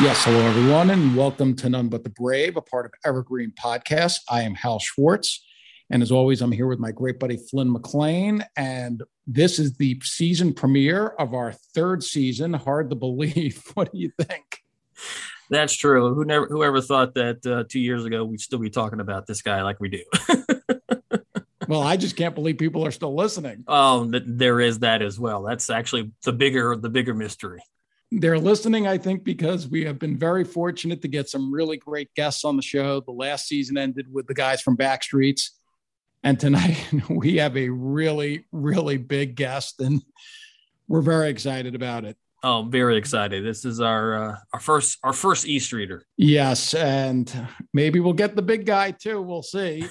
Yes, hello everyone, and welcome to None But the Brave, a part of Evergreen Podcast. I am Hal Schwartz, and as always, I'm here with my great buddy Flynn McLean, and this is the season premiere of our third season. Hard to believe. What do you think? That's true. Who never, whoever thought that uh, two years ago we'd still be talking about this guy like we do? well, I just can't believe people are still listening. Oh, there is that as well. That's actually the bigger the bigger mystery. They're listening, I think, because we have been very fortunate to get some really great guests on the show. The last season ended with the guys from Backstreets. And tonight we have a really, really big guest, and we're very excited about it. Oh, very excited! This is our uh, our first our first East Reader. Yes, and maybe we'll get the big guy too. We'll see.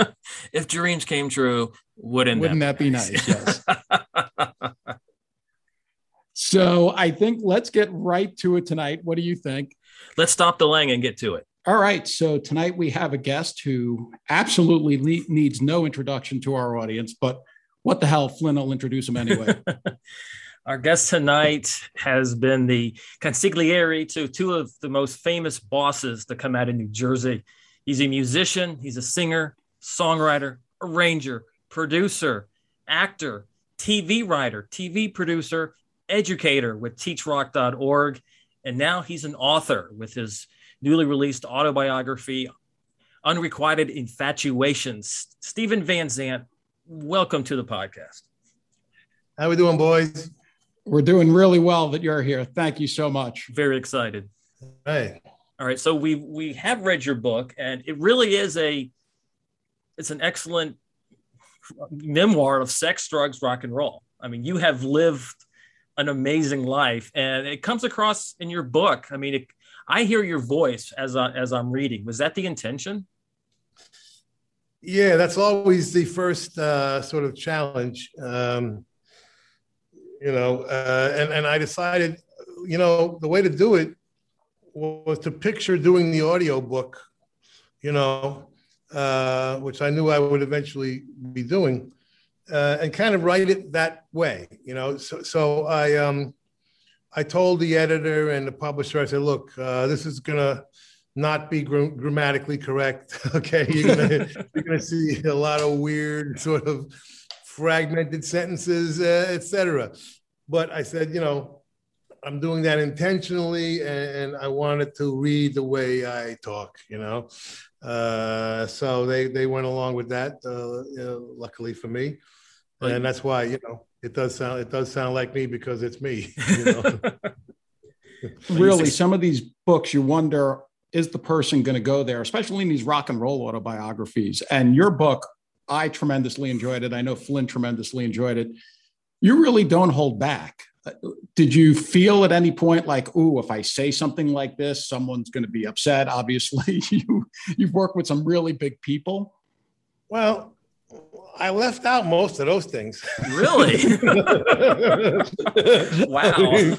if dreams came true, wouldn't wouldn't that, that be nice? Yes. so I think let's get right to it tonight. What do you think? Let's stop delaying and get to it. All right. So tonight we have a guest who absolutely le- needs no introduction to our audience, but what the hell, Flynn? I'll introduce him anyway. Our guest tonight has been the consigliere to two of the most famous bosses to come out of New Jersey. He's a musician, he's a singer, songwriter, arranger, producer, actor, TV writer, TV producer, educator with teachrock.org. And now he's an author with his newly released autobiography, Unrequited Infatuations. Stephen Van Zandt, welcome to the podcast. How we doing, boys? We're doing really well that you're here. Thank you so much. Very excited. Hey. All right. So we we have read your book, and it really is a it's an excellent memoir of sex, drugs, rock and roll. I mean, you have lived an amazing life, and it comes across in your book. I mean, it, I hear your voice as I, as I'm reading. Was that the intention? Yeah, that's always the first uh, sort of challenge. Um, you know, uh, and and I decided, you know, the way to do it was to picture doing the audio book, you know, uh, which I knew I would eventually be doing, uh, and kind of write it that way, you know. So so I um, I told the editor and the publisher, I said, look, uh, this is gonna not be gr- grammatically correct. okay, you're gonna you're gonna see a lot of weird sort of fragmented sentences, uh, etc. But I said, you know, I'm doing that intentionally, and, and, I wanted to read the way I talk. You know, uh, so they they went along with that. Uh, you know, luckily for me, and that's why you know it does sound it does sound like me because it's me. You know? really, some of these books you wonder is the person going to go there, especially in these rock and roll autobiographies. And your book I tremendously enjoyed it. I know Flynn tremendously enjoyed it. You really don't hold back. Uh, did you feel at any point like, "Ooh, if I say something like this, someone's going to be upset"? Obviously, you you've worked with some really big people. Well, I left out most of those things. Really? wow.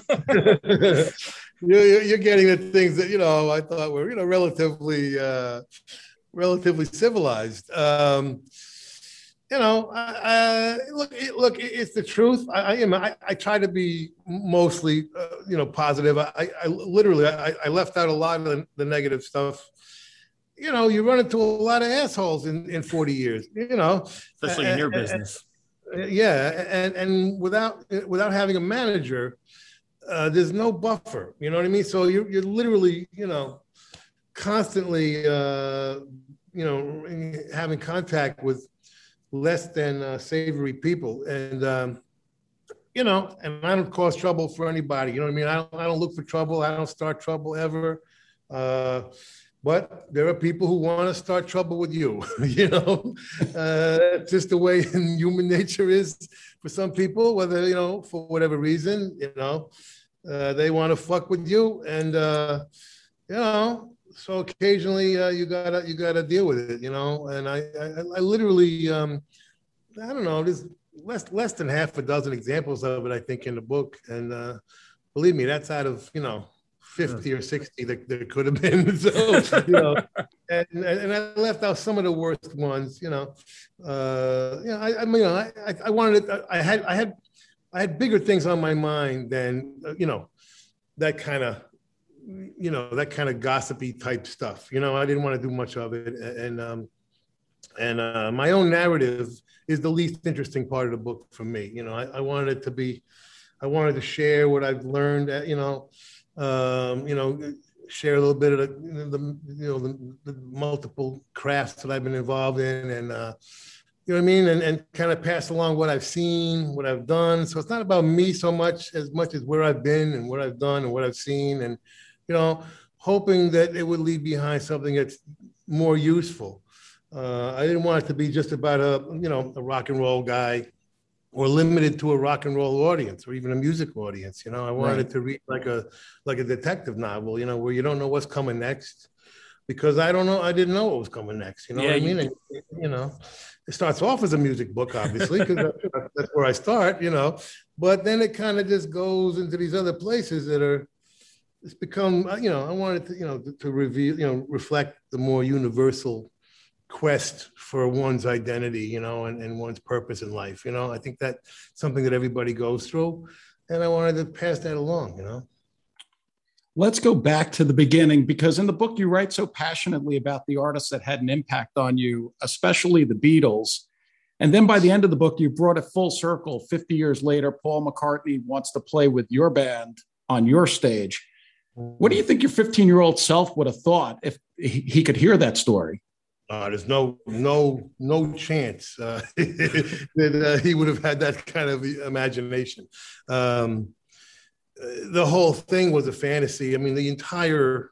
you're, you're, getting the things that you know I thought were you know relatively uh, relatively civilized. Um, you know, uh, look, look, it's the truth. I, I am. I, I, try to be mostly, uh, you know, positive. I, I literally, I, I, left out a lot of the, the, negative stuff. You know, you run into a lot of assholes in, in 40 years. You know, especially and, in your business. And, yeah, and and without without having a manager, uh, there's no buffer. You know what I mean? So you're you're literally, you know, constantly, uh, you know, having contact with less than uh, savory people. And, um, you know, and I don't cause trouble for anybody. You know what I mean? I don't, I don't look for trouble. I don't start trouble ever. Uh, but there are people who want to start trouble with you. you know, uh, just the way human nature is for some people, whether you know for whatever reason, you know, uh, they want to fuck with you, and uh, you know, so occasionally uh, you gotta you gotta deal with it, you know. And I I, I literally um, I don't know, there's less less than half a dozen examples of it, I think, in the book, and uh, believe me, that's out of you know 50 or 60 that there could have been. so, you know, and, and I left out some of the worst ones, you know. Uh, you know, I, I mean, you know, I, I wanted, I had, I had, I had bigger things on my mind than, uh, you know, that kind of, you know, that kind of gossipy type stuff. You know, I didn't want to do much of it. And, um, and uh, my own narrative is the least interesting part of the book for me. You know, I, I wanted it to be, I wanted to share what I've learned, uh, you know, um, you know, share a little bit of the, the you know, the, the, multiple crafts that I've been involved in and, uh, you know what I mean? And, and kind of pass along what I've seen, what I've done. So it's not about me so much as much as where I've been and what I've done and what I've seen. And, you know, hoping that it would leave behind something that's more useful. Uh, I didn't want it to be just about a, you know, a rock and roll guy or limited to a rock and roll audience or even a music audience. You know, I wanted right. to read like a like a detective novel, you know, where you don't know what's coming next because I don't know, I didn't know what was coming next. You know yeah, what I mean? You, you know, it starts off as a music book, obviously, because that's where I start, you know, but then it kind of just goes into these other places that are, it's become, uh, you know, I wanted to, you know, to, to reveal, you know, reflect the more universal quest for one's identity, you know, and, and one's purpose in life. You know, I think that's something that everybody goes through. And I wanted to pass that along, you know. Let's go back to the beginning because in the book you write so passionately about the artists that had an impact on you, especially the Beatles. And then by the end of the book, you brought it full circle. 50 years later, Paul McCartney wants to play with your band on your stage. What do you think your 15 year old self would have thought if he could hear that story? Uh, there's no no no chance uh, that uh, he would have had that kind of imagination. Um, the whole thing was a fantasy. I mean, the entire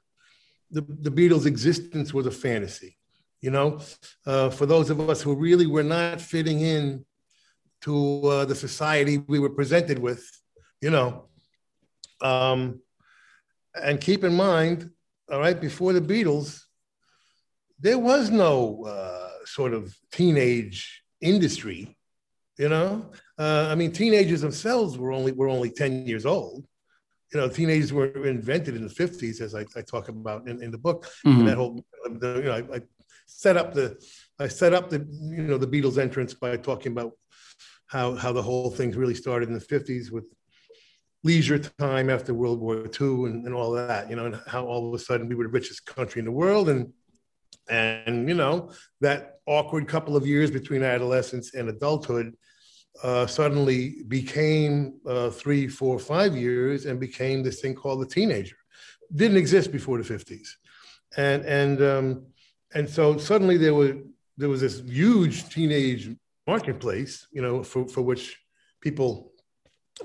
the, the Beatles' existence was a fantasy. You know, uh, for those of us who really were not fitting in to uh, the society we were presented with, you know. Um, and keep in mind, all right, before the Beatles, there was no uh, sort of teenage industry, you know. Uh, I mean, teenagers themselves were only were only ten years old. You know, teenagers were invented in the fifties, as I, I, talk about in, in the book. Mm-hmm. That whole, the, you know, I, I, set up the I set up the you know the Beatles entrance by talking about how how the whole thing really started in the fifties with leisure time after World War II and, and all that, you know, and how all of a sudden we were the richest country in the world and and, you know, that awkward couple of years between adolescence and adulthood uh, suddenly became uh, three, four, five years and became this thing called the teenager. Didn't exist before the 50s. And, and, um, and so suddenly there was, there was this huge teenage marketplace, you know, for, for which people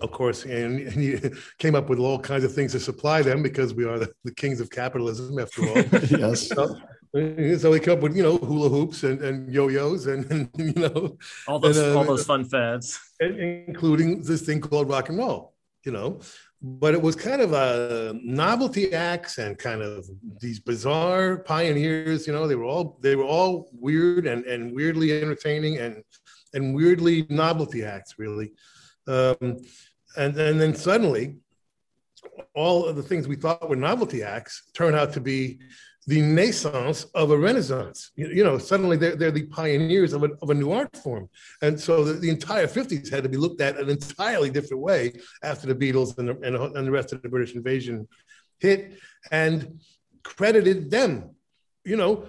of course, and, and, he came up with all kinds of things to supply them because we are the, the kings of capitalism, after all. yes. So, so we come up with you know hula hoops and, and yo-yos and, and you know all those and, uh, all those fun fads, including this thing called rock and roll. You know, but it was kind of a novelty acts and kind of these bizarre pioneers. You know, they were all they were all weird and and weirdly entertaining and and weirdly novelty acts really. Um, and, and then suddenly, all of the things we thought were novelty acts turn out to be the naissance of a renaissance. You, you know, suddenly they're, they're the pioneers of a, of a new art form. And so the, the, entire 50s had to be looked at an entirely different way after the Beatles and the, and, and the rest of the British invasion hit and credited them. You know,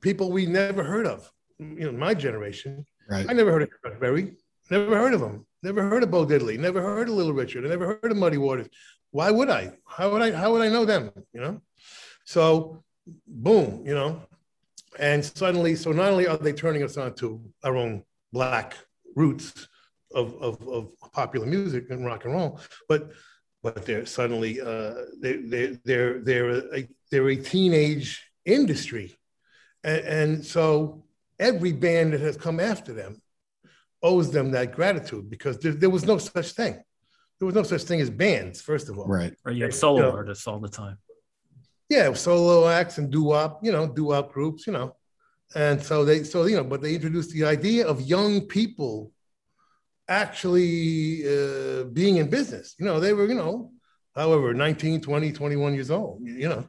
people we never heard of, you know, my generation. Right. I never heard of Chuck Berry, never heard of him. Never heard of Bo Diddley. Never heard of Little Richard. I never heard of Muddy Waters. Why would I? How would I? How would I know them? You know. So, boom. You know, and suddenly, so not only are they turning us on to our own black roots of, of, of popular music and rock and roll, but but they're suddenly uh, they they they're they're a, they're a teenage industry. And, and so every band that has come after them owes them that gratitude because there, there was no such thing. There was no such thing as bands, first of all. Right. Or you have solo you know, artists all the time. Yeah, solo acts and doo-wop, you know, doo-wop groups, you know. And so they, so, you know, but they introduced the idea of young people actually uh, being in business. You know, they were, you know, however, 19, 20, 21 years old, you know.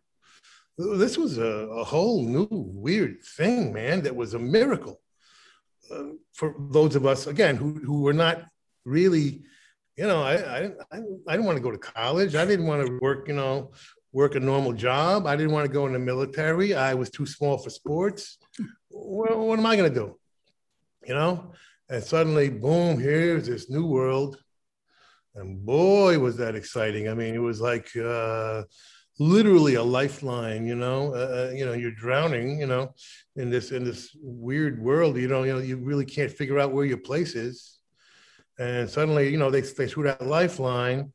This was a, a whole new weird thing, man, that was a miracle uh, for those of us, again, who, who were not really, you know, I, I, I, I didn't want to go to college. I didn't want to work, you know, work a normal job. I didn't want to go in the military. I was too small for sports. Well, what am I going to do? You know? And suddenly, boom, here's this new world. And boy, was that exciting. I mean, it was like uh, literally a lifeline, you know, uh, uh, you know, you're drowning, you know, in this, in this weird world, you know, you know, you really can't figure out where your place is. And suddenly, you know, they, they threw that lifeline.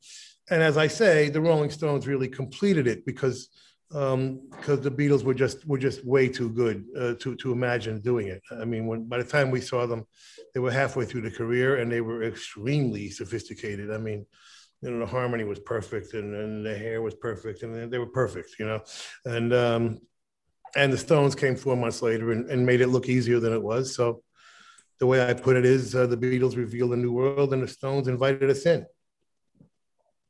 And as I say, the Rolling Stones really completed it because because um, the Beatles were just were just way too good uh, to to imagine doing it. I mean, when by the time we saw them, they were halfway through the career and they were extremely sophisticated. I mean, you know, the harmony was perfect and, and the hair was perfect and they were perfect, you know, and um, and the Stones came four months later and, and made it look easier than it was. So the way I put it is, uh, the Beatles revealed a new world and the Stones invited us in.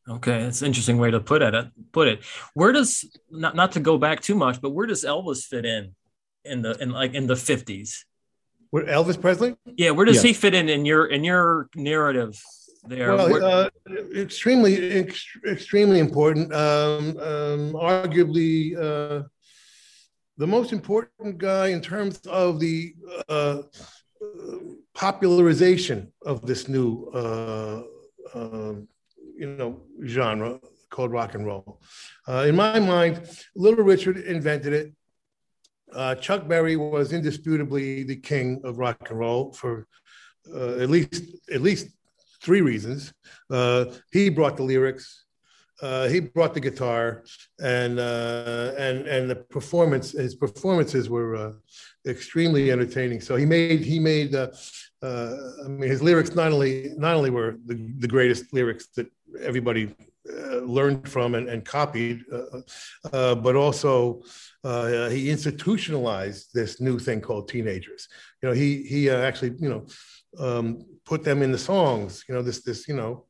Okay, that's an interesting way to put it. Put it. Where does not not to go back too much, but where does Elvis fit in in the in like in the fifties? Where Elvis Presley? Yeah, where does yeah. he fit in in your in your narrative? There, well, uh, extremely ex- extremely important. Um, um, arguably, uh, the most important guy in terms of the uh, popularization of this new uh, um, you know genre called rock and roll. Uh, in my mind, Little Richard invented it. Uh, Chuck Berry was indisputably the king of rock and roll for uh, at least at least three reasons. Uh, he brought the lyrics. Uh, he brought the guitar, and uh, and and the performance. His performances were extremely entertaining. So he made he made. I mean, his lyrics not only not only were the, the greatest lyrics that everybody uh, learned from and, and copied, uh, uh, but also uh, he institutionalized this new thing called teenagers. You know, he he uh, actually you know um, put them in the songs. You know, this this you know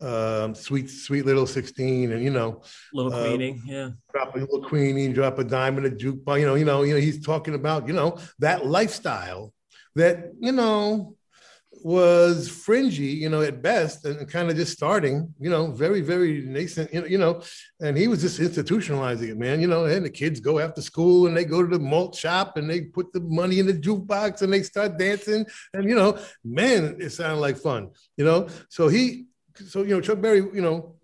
um, sweet sweet little sixteen, and you know, little uh, Queenie, yeah, drop a little Queenie, drop a dime in a jukebox. You know, you know, you know, he's talking about you know that lifestyle that you know was fringy, you know, at best, and kind of just starting, you know, very, very nascent, you know, you know, and he was just institutionalizing it, man. You know, and the kids go after school and they go to the malt shop and they put the money in the jukebox and they start dancing, and you know, man, it sounded like fun, you know. So he, so you know, Chuck Berry, you know,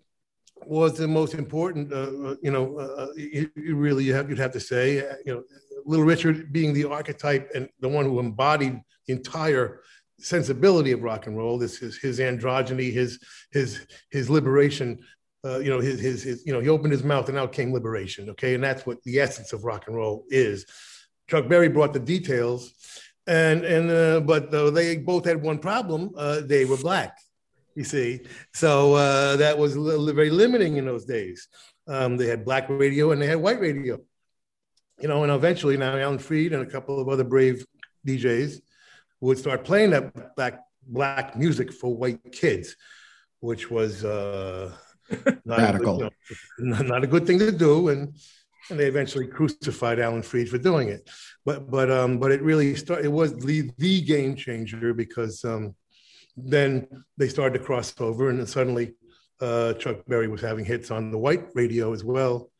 was the most important, uh, uh you know, uh, you, you really you have, you'd have to say, uh, you know, Little Richard being the archetype and the one who embodied the entire sensibility of rock and roll, this his his androgyny, his his his liberation. Uh, you know, his, his his you know he opened his mouth and out came liberation. Okay, and that's what the essence of rock and roll is. Chuck Berry brought the details, and and uh, but uh, they both had one problem: uh, they were black. You see, so uh, that was very limiting in those days. Um, they had black radio and they had white radio. You know, and eventually now Alan Freed and a couple of other brave DJs would start playing that black black music for white kids, which was uh, not, Radical. A, you know, not a good thing to do, and and they eventually crucified Alan Freed for doing it. But but um, but it really started. It was the the game changer because um, then they started to cross over, and then suddenly uh, Chuck Berry was having hits on the white radio as well.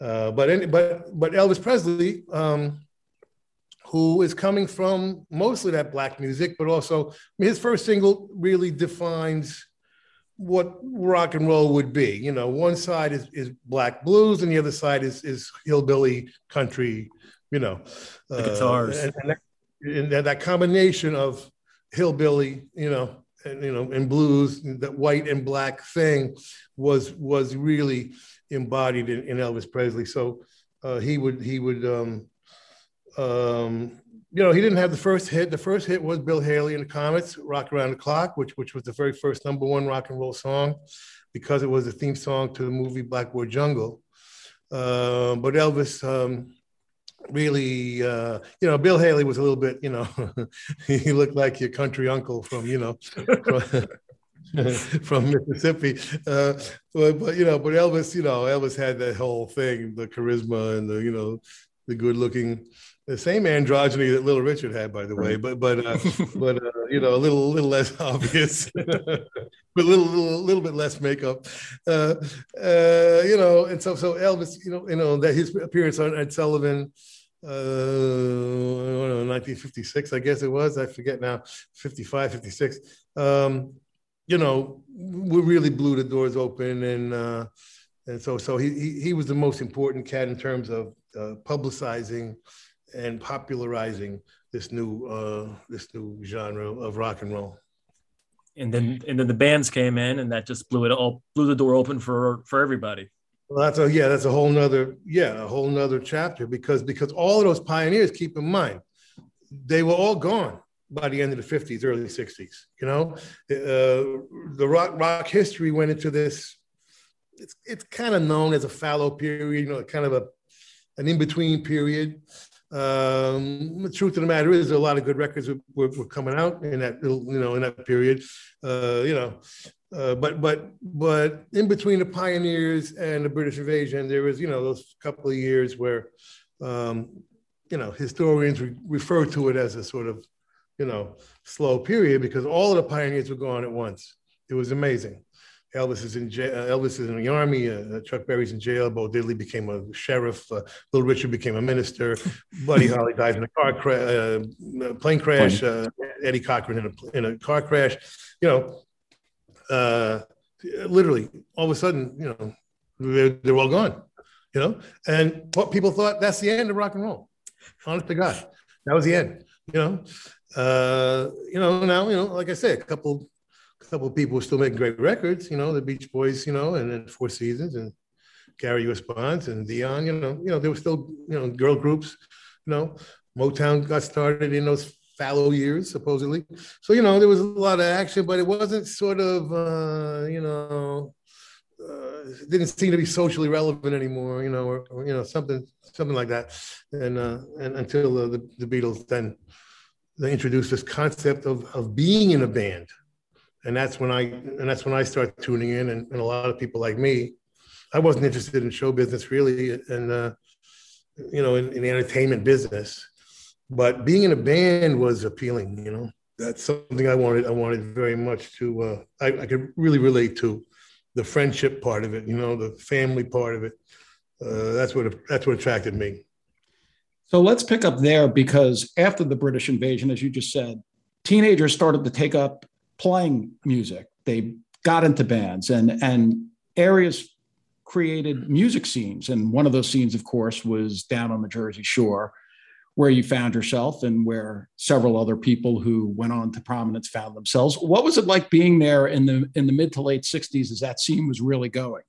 Uh, but but but Elvis Presley. Um, who is coming from mostly that black music, but also his first single really defines what rock and roll would be. You know, one side is, is black blues and the other side is, is hillbilly country, you know. The guitars. Uh, and, and, that, and, that, combination of hillbilly, you know, and you know, and blues, that white and black thing was was really embodied in, in Elvis Presley. So uh, he would he would um, um, you know he didn't have the first hit. The first hit was Bill Haley and the Comets, "Rock Around the Clock," which which was the very first number one rock and roll song because it was the theme song to the movie Blackboard Jungle. Uh, but Elvis um, really, uh, you know, Bill Haley was a little bit, you know, he looked like your country uncle from, you know, from, from Mississippi. Uh, but, but, you know, but Elvis, you know, Elvis had that whole thing, the charisma and the, you know, the good looking, the same androgyny that Little Richard had, by the way, but, but, uh, but, uh, you know, a little, a little less obvious, but a little, little, little bit less makeup, uh, uh, you know, and so, so Elvis, you know, you know, that his appearance on Ed Sullivan, uh, I know, 1956, I guess it was. I forget now, 55, 56. Um, you know, we really blew the doors open, and uh, and so so he, he, he was the most important cat in terms of uh, publicizing and popularizing this new uh, this new genre of rock and roll. And then and then the bands came in, and that just blew it all blew the door open for for everybody. Well, that's a yeah, that's a whole nother yeah, a whole nother chapter because because all of those pioneers, keep in mind, they were all gone by the end of the 50s, early 60s. You know, uh, the rock rock history went into this. It's it's kind of known as a fallow period, you know, kind of a an in between period. Um, the truth of the matter is, a lot of good records were, were, coming out in that you know, in that period. Uh, you know, uh, but but but in between the pioneers and the British invasion, there was you know those couple of years where um, you know historians re- refer to it as a sort of you know slow period because all of the pioneers were gone at once. It was amazing. Elvis is in jail. Uh, Elvis is in the army. Uh, Chuck Berry's in jail. Bo Diddley became a sheriff. Uh, Little Richard became a minister. Buddy Holly died in a car crash, uh, plane crash. Uh, Eddie Cochran in a, in a car crash. You know, uh, literally all of a sudden, you know, they're, they're all gone, you know, and what people thought that's the end of rock and roll. Honest to God, that was the end, you know. Uh, you know, now, you know, like I said, a couple, couple people still making great records, you know, the Beach Boys, you know, and then Four Seasons and Gary U.S. Bonds and Dion, you know, you know, there were still, you know, girl groups, you know, Motown got started in those fallow years, supposedly. So, you know, there was a lot of action, but it wasn't sort of, uh, you know, uh, didn't seem to be socially relevant anymore, you know, or, or you know, something, something like that. And, uh, and until uh, the, the Beatles then they introduced this concept of, of being in a band. And that's when I, and that's when I started tuning in and, and a lot of people like me, I wasn't interested in show business really. And, uh, you know, in, in the entertainment business. But being in a band was appealing you know? That's something i wanted i wanted very much to uh, I, I, could really relate to the friendship part of it you know the family part of it. Uh, that's what that's what attracted me. So let's pick up there because after the british invasion as you just said teenagers started to take up playing music they got into bands and and areas created music scenes and one of those scenes of course was down on the jersey shore where you found yourself and where several other people who went on to prominence found themselves. What was it like being there in the in the mid to late 60s as that scene was really going?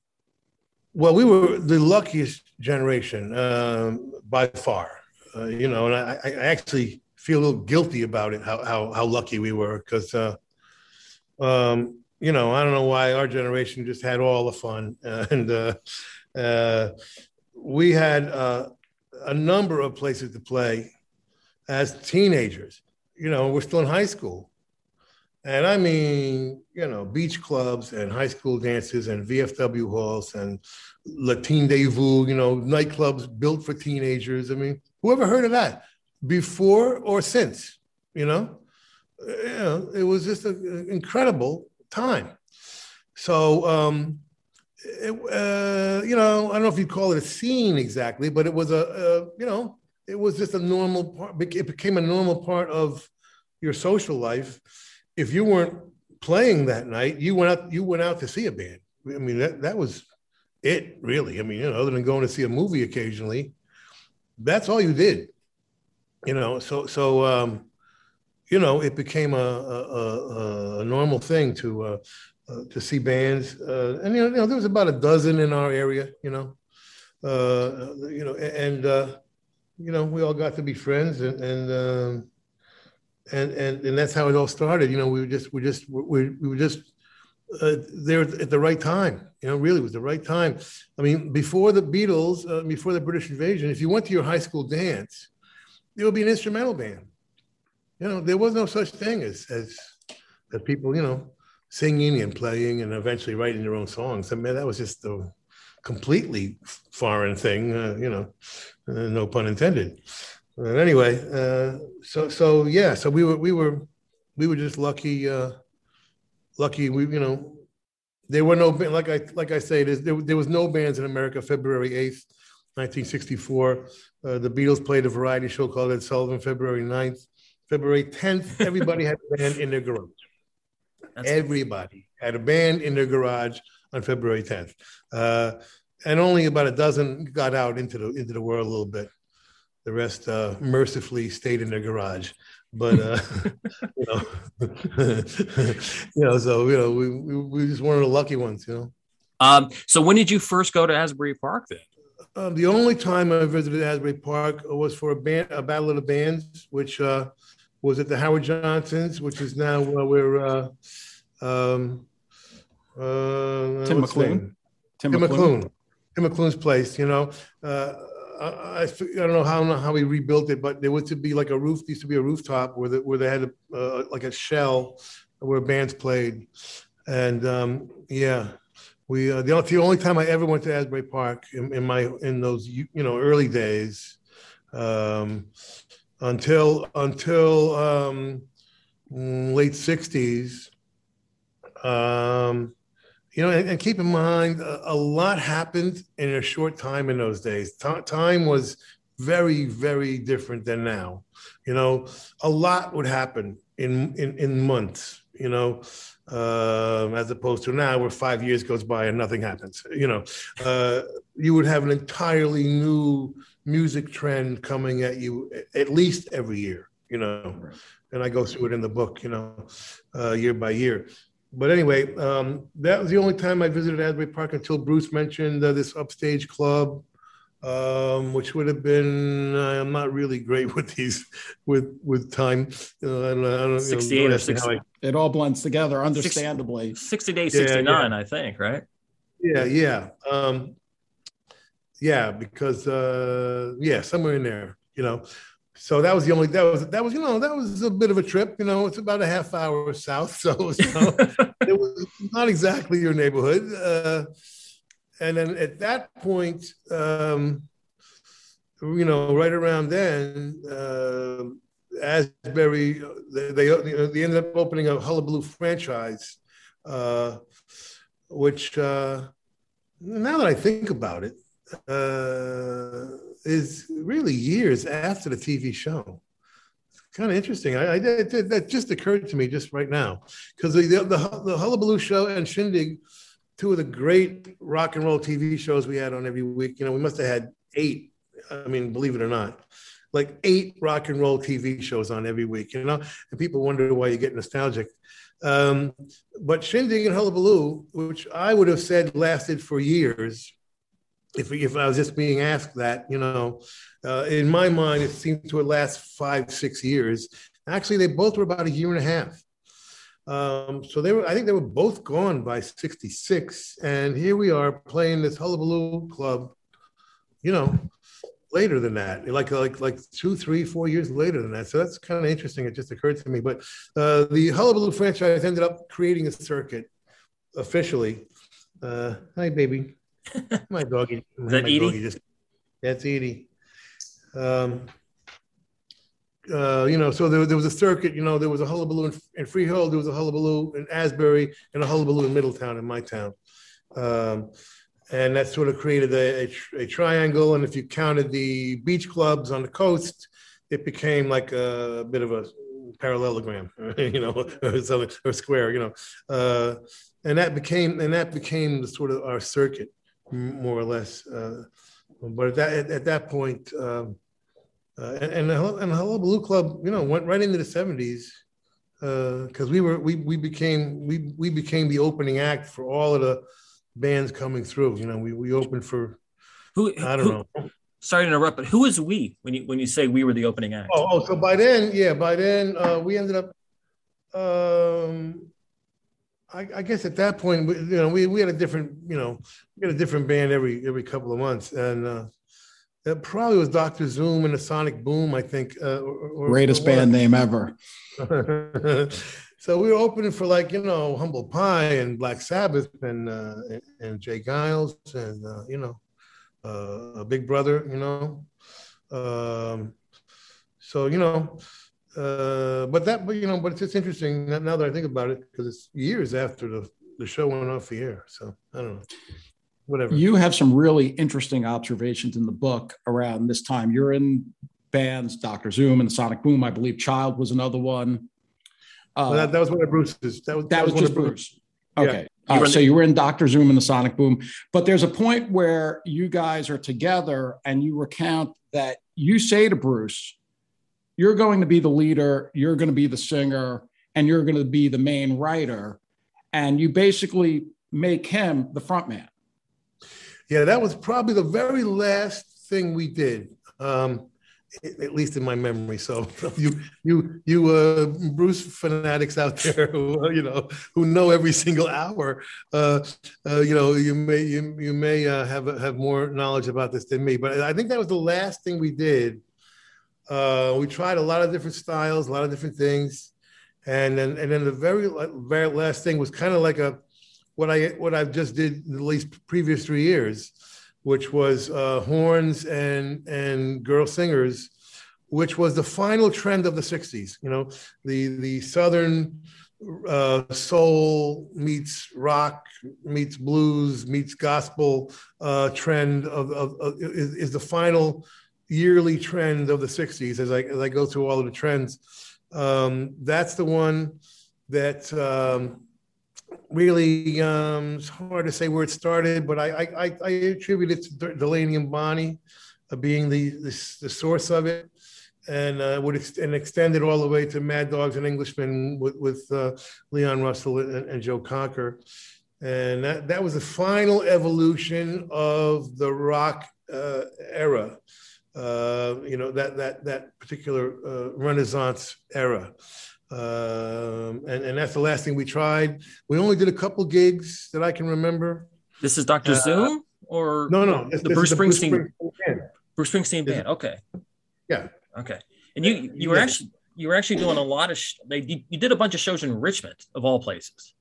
Well, we were the luckiest generation um, by far, uh, you know, and I, I, actually feel a little guilty about it, how, how, how lucky we were, because, uh, um, you know, I don't know why our generation just had all the fun. and uh, uh we had uh, a number of places to play as teenagers. You know, we're still in high school. And I mean, you know, beach clubs and high school dances and VFW halls and Latin Devu, you know, nightclubs built for teenagers. I mean, whoever heard of that before or since, you know? You know, it was just an incredible time. So, um, it, uh, you know, I don't know if you'd call it a scene exactly, but it was a, a, you know, it was just a normal part. It became a normal part of your social life. If you weren't playing that night, you went out. You went out to see a band. I mean, that that was it, really. I mean, you know, other than going to see a movie occasionally, that's all you did. You know, so so um, you know, it became a a, a, normal thing to. Uh, uh, to see bands. Uh, and you know, you know, there was about a dozen in our area, you know, uh, you know, and uh, you know, we all got to be friends, and and um, and and and that's how it all started. You know, we were just we just we we were just uh, there at the right time. You know, really was the right time. I mean, before the Beatles, uh, before the British invasion, if you went to your high school dance, there would be an instrumental band. You know, there was no such thing as as as people, you know, singing and playing and eventually writing their own songs. I mean, that was just a completely foreign thing. Uh, you know, uh, no pun intended. But anyway, uh, so so yeah, so we were we were we were just lucky. Uh, lucky we you know there were no like I like I say there, there was no bands in America February eighth, nineteen sixty four. Uh, the Beatles played a variety show called Ed Sullivan February 9th. February 10th, everybody had a band in their garage. That's everybody had a band in their garage on February 10th. Uh, and only about a dozen got out into the into the world a little bit. The rest uh, mercifully stayed in their garage. But uh, you know, you know, so you know, we, we we just one of the lucky ones, you know. Um, so when did you first go to Asbury Park then? Um, the only time I visited Asbury Park was for a band, a battle of the bands, which uh, was at the Howard Johnsons, which is now where uh, um, uh, Tim McLoone. Tim, Tim McLoone. Tim McLoone's place. You know, uh, I, I, don't know how how we rebuilt it, but there was to be like a roof. Used to be a rooftop where the, where they had a, uh, like a shell where bands played, and um, yeah, we uh, the, the only time I ever went to Asbury Park in, in my in those you know early days, um, until until um, late '60s. Um, you know, and, and keep in mind, a, a, lot happened in a short time in those days. T- time was very, very different than now. You know, a lot would happen in in, in months. You know, uh, as opposed to now, where five years goes by and nothing happens. You know, uh, you would have an entirely new music trend coming at you at least every year. You know, right. and I go through it in the book. You know, uh, year by year but anyway, um, that was the only time I visited Asbury Park until Bruce mentioned uh, this upstage club, um, which would have been. Uh, I'm not really great with these, with with time. Uh, I don't, I don't, 68 you know, or 60. I, it all blends together, understandably. 60 days, 69, yeah, yeah. I think, right? Yeah, yeah, um, yeah. Because uh, yeah, somewhere in there, you know so that was the only that was that was you know that was a bit of a trip you know it's about a half hour south so know, it was not exactly your neighborhood uh, and then at that point um, you know right around then uh, asbury they, they, they ended up opening a hullabaloo franchise uh, which uh, now that i think about it uh, is really years after the TV show. It's kind of interesting. I, I that, that just occurred to me just right now because the, the the Hullabaloo show and Shindig, two of the great rock and roll TV shows we had on every week. You know, we must have had eight. I mean, believe it or not, like eight rock and roll TV shows on every week. You know, and people wonder why you get nostalgic. Um, but Shindig and Hullabaloo, which I would have said lasted for years, if, if I was just being asked that, you know, uh, in my mind, it seemed to last five, six years. Actually, they both were about a year and a half. Um, so they were, I think they were both gone by 66. And here we are playing this Hullabaloo Club, you know, later than that, like like like two, three, four years later than that. So that's kind of interesting. It just occurred to me. But uh, the Hullabaloo franchise ended up creating a circuit officially. Uh, hi, baby my doggy. Is that Edie? Doggy just, that's Edie. Um, uh, you know, so there, there was a circuit, you know, there was a hullabaloo in, in Freehold, there was a hullabaloo in Asbury, and a hullabaloo in Middletown, in my town. Um, and that sort of created a, a, a, triangle. And if you counted the beach clubs on the coast, it became like a, bit of a parallelogram, you know, or or square, you know. Uh, and that became and that became the sort of our circuit more or less. Uh, but at that at, at that point, um, uh, and and the, and the Hullabaloo Club, you know, went right into the seventies because uh, we were we we became we we became the opening act for all of the bands coming through. You know, we we opened for Who I don't who, know. Sorry to interrupt, but who is we when you when you say we were the opening act? Oh, oh so by then, yeah, by then uh, we ended up. Um, I, I guess at that point, we, you know, we, we had a different, you know, we had a different band every every couple of months, and uh, it probably was Doctor Zoom and the Sonic Boom. I think uh, or, greatest or band name ever. so we were opening for like you know Humble Pie and Black Sabbath and uh, and, and J. Geils and uh, you know uh, Big Brother, you know. Um, so you know, uh, but that, but you know, but it's just interesting now that I think about it because it's years after the the show went off the air. So I don't know. Whatever. You have some really interesting observations in the book around this time. You're in bands, Doctor Zoom and the Sonic Boom. I believe Child was another one. Uh, well, that, that, was one of Bruce's. That was, that, that was, was just Bruce. Bruce. Okay. Yeah. Uh, so you were in Doctor Zoom and the Sonic Boom, but there's a point where you guys are together and you recount that you say to Bruce, "You're going to be the leader, you're going to be the singer, and you're going to be the main writer," and you basically make him the front man. Yeah, that was probably the very last thing we did. Um, at least in my memory. So you you you uh, Bruce fanatics out there who uh, you know who know every single hour, uh, uh, you know you may you, you may uh, have have more knowledge about this than me. But I think that was the last thing we did. Uh, we tried a lot of different styles, a lot of different things, and then and then the very very last thing was kind of like a what I what I've just did the least previous three years, which was uh, horns and and girl singers, which was the final trend of the '60s. You know, the the southern uh, soul meets rock meets blues meets gospel uh, trend of, of, of is, is, the final yearly trend of the 60s as I, as I go through all of the trends. Um, that's the one that um, really um, it's hard to say where it started, but I I, I attribute it to Delaney and Bonnie uh, being the, the, the source of it, and uh, would ex- and extended all the way to Mad Dogs and Englishmen with with uh, Leon Russell and, and, Joe Cocker, and that that was the final evolution of the rock uh, era. Uh, you know that that that particular uh, Renaissance era. Um, and, and that's the last thing we tried. We only did a couple gigs that I can remember. This is Dr. Uh, Zoom or no, no, this, the Bruce, Springsteen, Bruce Springsteen band. Bruce Springsteen band. Okay. Yeah. Okay. And you you were yeah. actually you were actually doing a lot of sh- they you did a bunch of shows in Richmond of all places.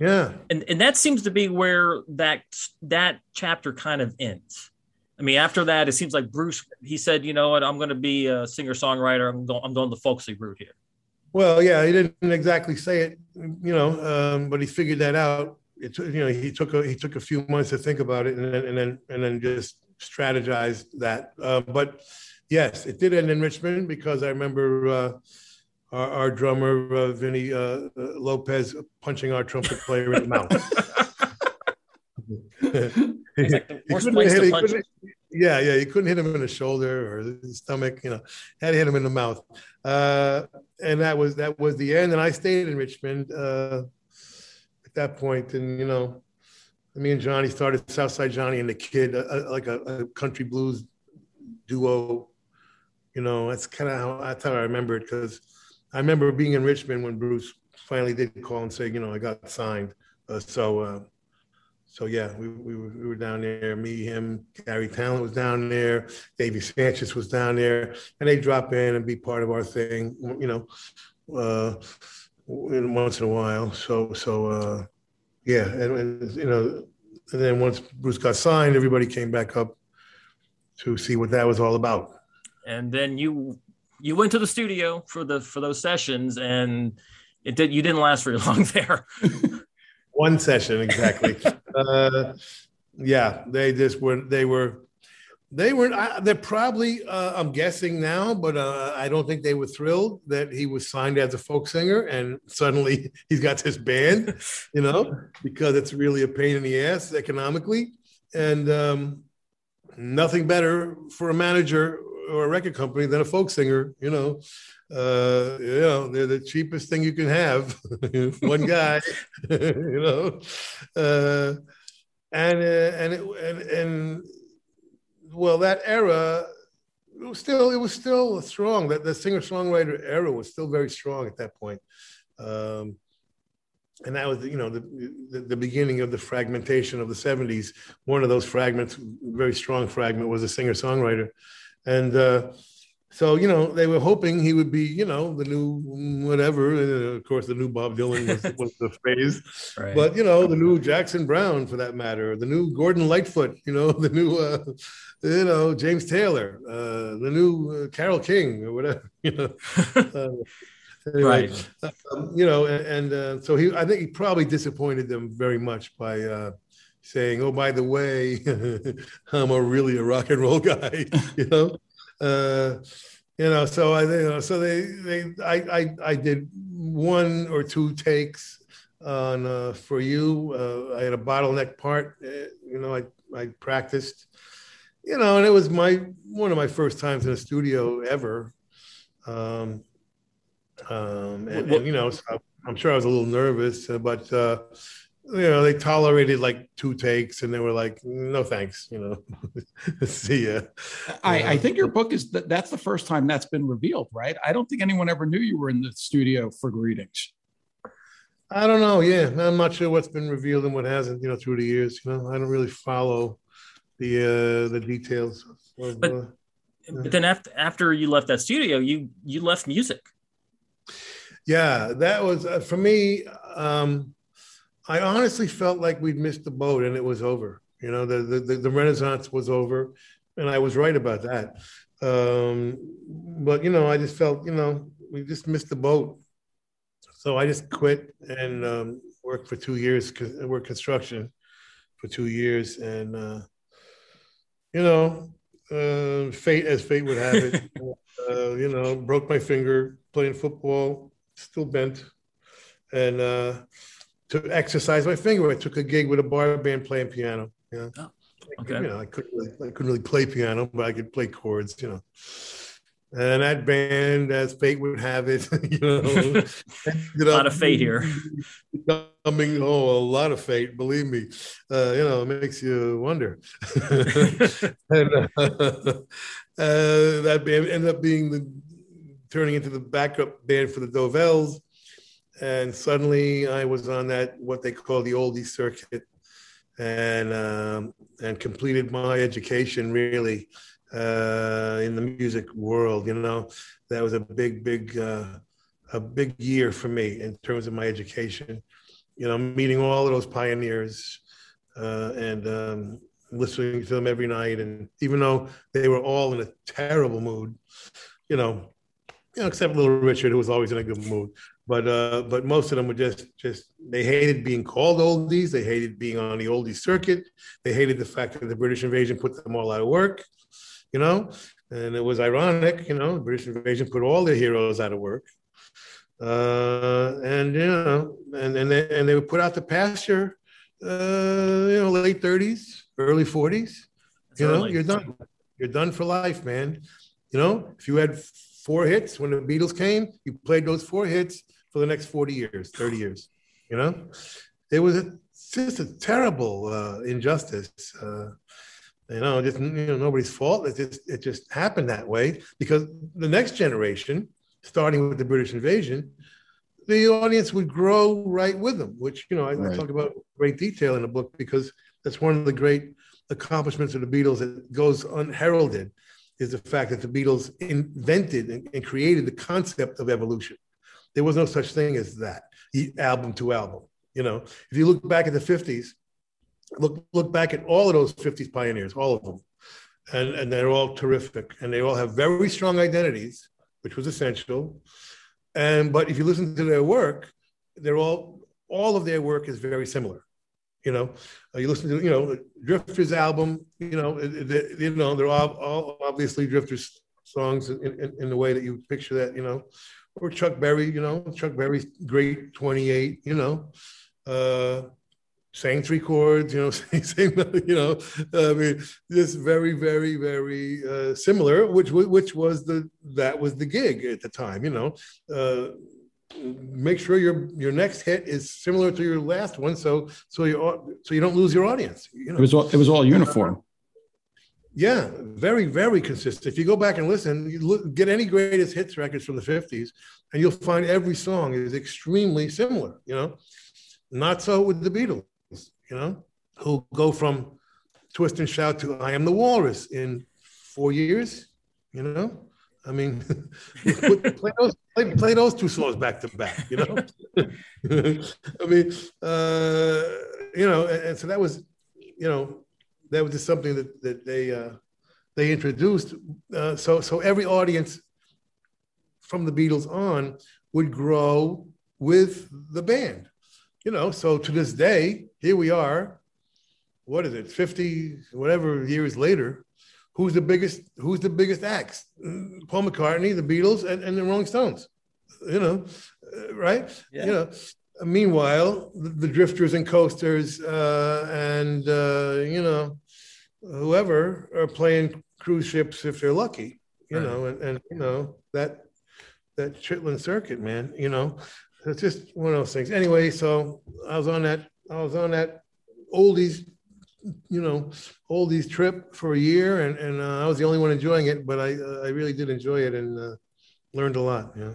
Yeah. And and that seems to be where that that chapter kind of ends. I mean, after that, it seems like Bruce he said, you know what, I'm going to be a singer songwriter. I'm going I'm going the folksy route here. Well, yeah, he didn't exactly say it, you know, um, but he figured that out. It you know he took a he took a few months to think about it and then and then and then just strategized that. Uh, but yes, it did end in Richmond because I remember uh, our, our, drummer uh, Vini uh, uh, Lopez punching our trumpet player in the mouth. like yeah, yeah, you couldn't hit him in the shoulder or the stomach, you know, had to hit him in the mouth. Uh, and that was that was the end. And I stayed in Richmond uh, at that point, and you know, me and Johnny started Southside Johnny and the Kid, a, a, like a, a, country blues duo. You know, that's kind of how that's how I remember it because I remember being in Richmond when Bruce finally did call and say, you know, I got signed. Uh, so uh, so yeah, we, we, were, we were down there. Me, him, Garry Tallent was down there. Davey Sancious was down there, and they drop in and be part of our thing. You know, uh, once in a while. So so uh, yeah, and, and you know, and then once Bruce got signed, everybody came back up to see what that was all about. And then you you went to the studio for the for those sessions, and it did you didn't last very long there. One session exactly. uh, yeah, they just were. They were. They were. Uh, they're probably. Uh, I'm guessing now, but uh, I don't think they were thrilled that he was signed as a folk singer, and suddenly he's got this band. You know, because it's really a pain in the ass economically, and um, nothing better for a manager or a record company than a folk singer. You know, uh, you know, they're the cheapest thing you can have. One guy, you know, uh, and uh, and it, and and well, that era it was still it was still strong. That the singer songwriter era was still very strong at that point. Um, and that was you know the, the, the beginning of the fragmentation of the 70s one of those fragments very strong fragment was a singer songwriter and uh, so you know they were hoping he would be you know the new whatever and of course the new bob dylan was, was the phrase right. but you know the new jackson Browne for that matter the new gordon lightfoot you know the new uh, you know james taylor uh, the new uh, carole king or whatever you know uh, anyway, right. Um, you know, and, and uh, so he, I think he probably disappointed them very much by uh, saying, "Oh, by the way, I'm a really a rock and roll guy," you know. Uh, you know, so I, you know, so they, they, I, I, I did one or two takes on uh, for you. Uh, I had a bottleneck part. Uh, you know, I, I practiced. You know, and it was my one of my first times in a studio ever. Um, um, and, and, you know, so I'm sure I was a little nervous, uh, but uh, you know, they tolerated like two takes, and they were like, "No thanks," you know. See ya. I, I think your book is that that's the first time that's been revealed, right? I don't think anyone ever knew you were in the studio for greetings. I don't know. Yeah, I'm not sure what's been revealed and what hasn't. You know, through the years. You know, I don't really follow the uh, the details. Of, but, uh, but then after after you left that studio, you you left music. Yeah, that was uh, for me. Um, I honestly felt like we'd missed the boat and it was over. You know, the the, the Renaissance was over, and I was right about that. Um, but you know, I just felt you know we just missed the boat. So I just quit and um, worked for two years. Worked construction for two years, and uh, you know, uh, fate as fate would have it, uh, you know, broke my finger playing football still bent. And uh, to exercise my finger, I took a gig with a bar band playing piano. Yeah. Oh, okay. You know, I couldn't, really, I couldn't really play piano, but I could play chords, you know. And that band, as fate would have it, you know, a lot of fate here. Coming, oh, a lot of fate, believe me. Uh, you know, it makes you wonder. and uh, uh, that band ended up being the turning into the backup band for the Dovells. And suddenly I was on that, what they call the oldie circuit, and, um, and completed my education really uh, in the music world. You know, that was a big, big, uh, a big year for me in terms of my education. You know, meeting all of those pioneers uh, and um, listening to them every night. And even though they were all in a terrible mood, you know, you know, except Little Richard, who was always in a good mood. But uh, but most of them were just just they hated being called oldies. They hated being on the oldie circuit. They hated the fact that the British invasion put them all out of work. You know, and it was ironic. You know, the British invasion put all their heroes out of work. Uh, and you know, and and they and they were put out to pasture. Uh, you know, late thirties, early forties. You know, you're done. You're done for life, man. You know, if you had four hits when the Beatles came. You played those four hits for the next 40 years, 30 years. You know, it was a, just a terrible uh, injustice. Uh, you know, just you know, nobody's fault. It just it just happened that way because the next generation, starting with the British invasion, the audience would grow right with them. Which you know, I, right. I talk about great detail in the book because that's one of the great accomplishments of the Beatles that goes unheralded is the fact that the Beatles invented and, and created the concept of evolution. There was no such thing as that, album to album. You know, if you look back at the 50s, look look back at all of those 50s pioneers, all of them. And, and they're all terrific. And they all have very strong identities, which was essential. And but if you listen to their work, they're all all of their work is very similar. You know, uh, you listen to you know Drifters album. You know, they, you know they're all, all obviously Drifters songs in, in, in, the way that you picture that. You know, or Chuck Berry. You know, Chuck Berry's great twenty eight. You know, uh, sang three chords. You know, same. You know, I mean, just very, very, very uh, similar. Which which was the that was the gig at the time. You know. Uh, make sure your your next hit is similar to your last one so so you so you don't lose your audience you know? it was all it was all uniform Yeah, very, very consistent. If you go back and listen, you look, get any greatest hits records from the 50s, and you'll find every song is extremely similar, you know. Not so with the Beatles, you know, who go from Twist and Shout to I Am the Walrus in four years, you know. I mean, play, those, play, play, those two songs back to back, you know. I mean, uh, you know, and, and so that was, you know, that was just something that that they uh, they introduced. Uh, so so every audience from the Beatles on would grow with the band. You know, so to this day, here we are. What is it, 50, whatever years later? Who's the biggest? Who's the biggest acts? Paul McCartney, the Beatles, and, and the Rolling Stones. You know, uh, right? Yeah. You know, meanwhile, the, the, drifters and coasters uh, and uh, you know whoever are playing cruise ships if they're lucky. You right. know, and, and you know that that Chitlin circuit, man. You know, it's just one of those things. Anyway, so I was on that. I was on that oldies, you know, oldies trip for a year, and and uh, I was the only one enjoying it, but I uh, I really did enjoy it and uh, learned a lot. Yeah.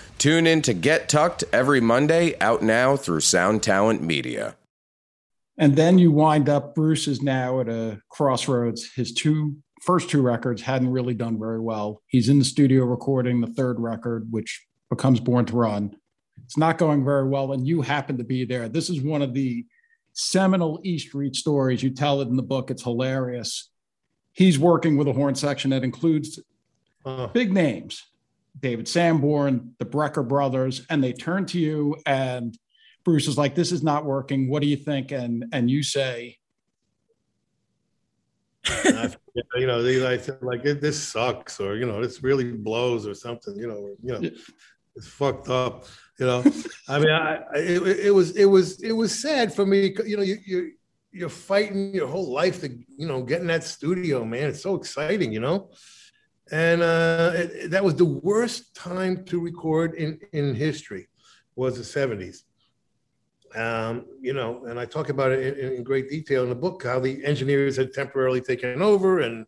Tune in to Get Tucked every Monday, out now through Sound Talent Media. And then you wind up, Bruce is now at a crossroads. His two first two records hadn't really done very well. He's in the studio recording the third record, which becomes Born to Run. It's not going very well, and you happen to be there. This is one of the seminal E Street stories. You tell it in the book, it's hilarious. He's working with a horn section that includes uh. big names David Sanborn, the Brecker brothers, and they turn to you and Bruce is like, "This is not working. What do you think?" And and you say, you know, they like like this sucks, or you know, this really blows, or something. You know, you know, it's fucked up. You know, I mean, I, it, it was it was it was sad for me. You know, you you you're fighting your whole life to you know get in that studio, man. It's so exciting, you know and uh, it, that was the worst time to record in in history was the 70s um, you know and i talk about it in, in, great detail in the book how the engineers had temporarily taken over and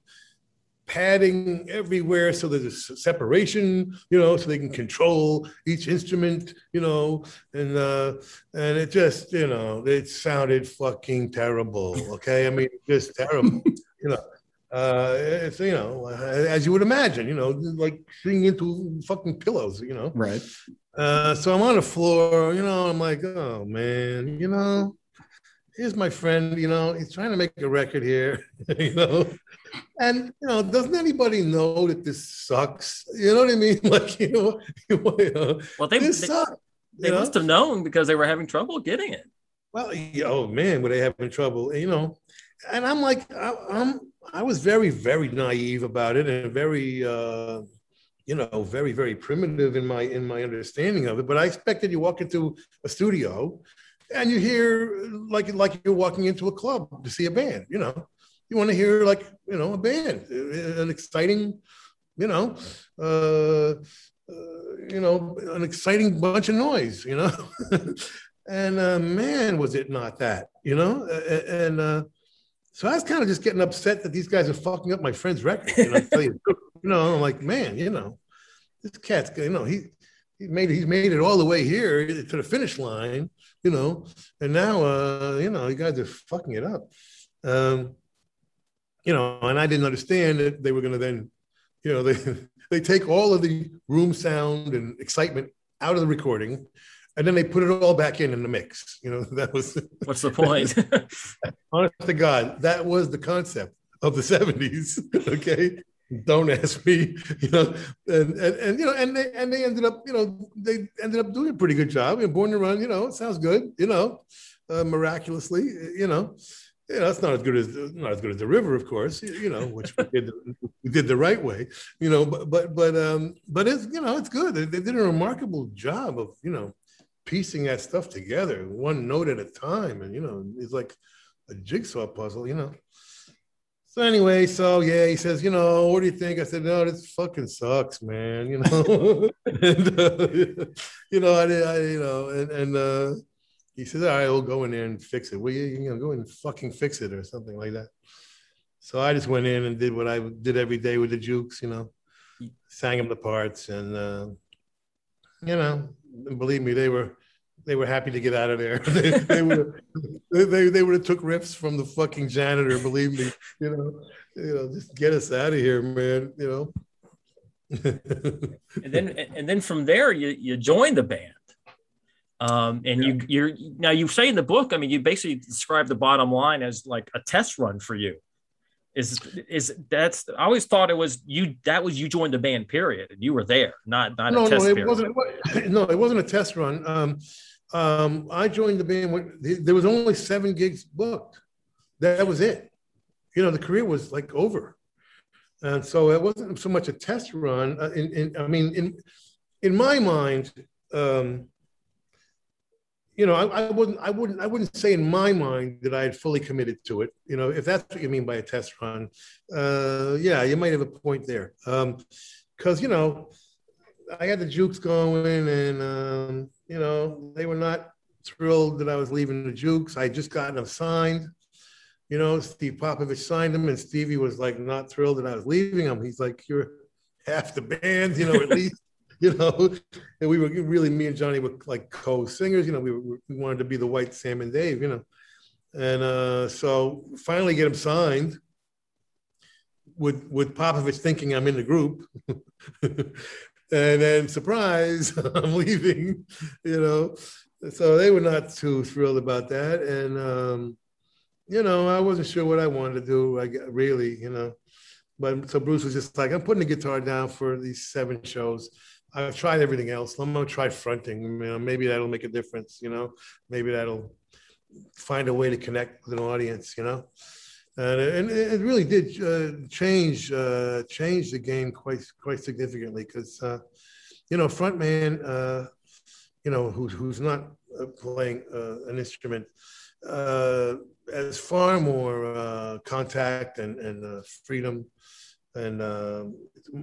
padding everywhere so there's a separation you know so they can control each instrument you know and uh and it just you know it sounded fucking terrible okay? I mean just terrible you know uh, it's you know as you would imagine, you know, like sitting into fucking pillows, you know. Right. Uh, so I'm on the floor, you know. I'm like, oh man, you know, here's my friend, you know, he's trying to make a record here, you know. And you know, doesn't anybody know that this sucks? You know what I mean? Like, you know, you know well, they, this they, sucks, they must have known because they were having trouble getting it. Well, oh man, were they having trouble? You know, and I'm like, I, I'm I was very, very naive about it and very, uh, you know, very, very primitive in my in my understanding of it. But I expected you walk into a studio and you hear like like you're walking into a club to see a band. You know, you want to hear like you know a band, an exciting, you know, uh, uh, you know, an exciting bunch of noise. You know, and uh, man, was it not that? You know, and. Uh, so I was kind of just getting upset that these guys are fucking up my friend's record. You know, you, you know, I'm like, man, you know, this cat's, you know, he he made he's made it all the way here to the finish line, you know, and now, uh, you know, you guys are fucking it up. Um, you know, and I didn't understand that they were going to then you know, they they take all of the room sound and excitement out of the recording, and then they put it all back in in the mix. You know, that was what's the point? honest to God, that was the concept of the '70s. Okay, don't ask me. You know, and, and and you know, and they and they ended up, you know, they ended up doing a pretty good job. And Born to Run, you know, it sounds good. You know, uh, miraculously, you know. Yeah, that's not as good as not as good as the river, of course. You know, which we did, we did the right way. You know, but but but um, but it's you know it's good. They, they did a remarkable job of you know piecing that stuff together, one note at a time, and you know it's like a jigsaw puzzle. You know. So anyway, so yeah, he says, you know, what do you think? I said, no, this fucking sucks, man. You know, and, uh, you know, I, I, you know, and and. uh he says, all right, we'll go in there and fix it. Well, you, you know, go in and fucking fix it or something like that. So I just went in and did what I did every day with the Jukes, you know, sang them the parts, and uh, you know, believe me, they were they were happy to get out of there. they, they would they, they would have took riffs from the fucking janitor. Believe me, you know, you know, just get us out of here, man. You know. and then and then from there, you you joined the band. Um, and yeah. you you're now you say in the book, I mean, you basically describe the bottom line as like a test run for you. Is is that's I always thought it was you that was you joined the band period and you were there, not not no, a test no, it period. Wasn't, no, it wasn't a test run. Um, um, I joined the band when there was only seven gigs booked. That was it. You know, the career was like over, and so it wasn't so much a test run. Uh, in, in I mean, in in my mind, um, you know, I, I, wouldn't, I wouldn't, I wouldn't say in my mind that I had fully committed to it. You know, if that's what you mean by a test run, uh, yeah, you might have a point there. Because um, you know, I had the Jukes going, and um, you know, they were not thrilled that I was leaving the Jukes. I just gotten them signed. You know, Steve Popovich signed them, and Stevie was like not thrilled that I was leaving him. He's like, "You're half the band, you know, at least." you know, and we were really me and Johnny were like co-singers. You know, we we wanted to be the White Sam and Dave. You know, and uh, so finally get him signed with with Popovich thinking I'm in the group, and then surprise, I'm leaving. You know, so they were not too thrilled about that, and um, you know, I wasn't sure what I wanted to do. I really, you know. But so Bruce was just like, I'm putting the guitar down for these seven shows. I've tried everything else. I'm gonna try fronting. You know, maybe that'll make a difference. You know, maybe that'll find a way to connect with an audience. You know, and, and it really did uh, change uh, change the game quite quite significantly because uh, you know frontman uh, you know who's who's not uh, playing uh, an instrument uh, has far more contact and and freedom and uh,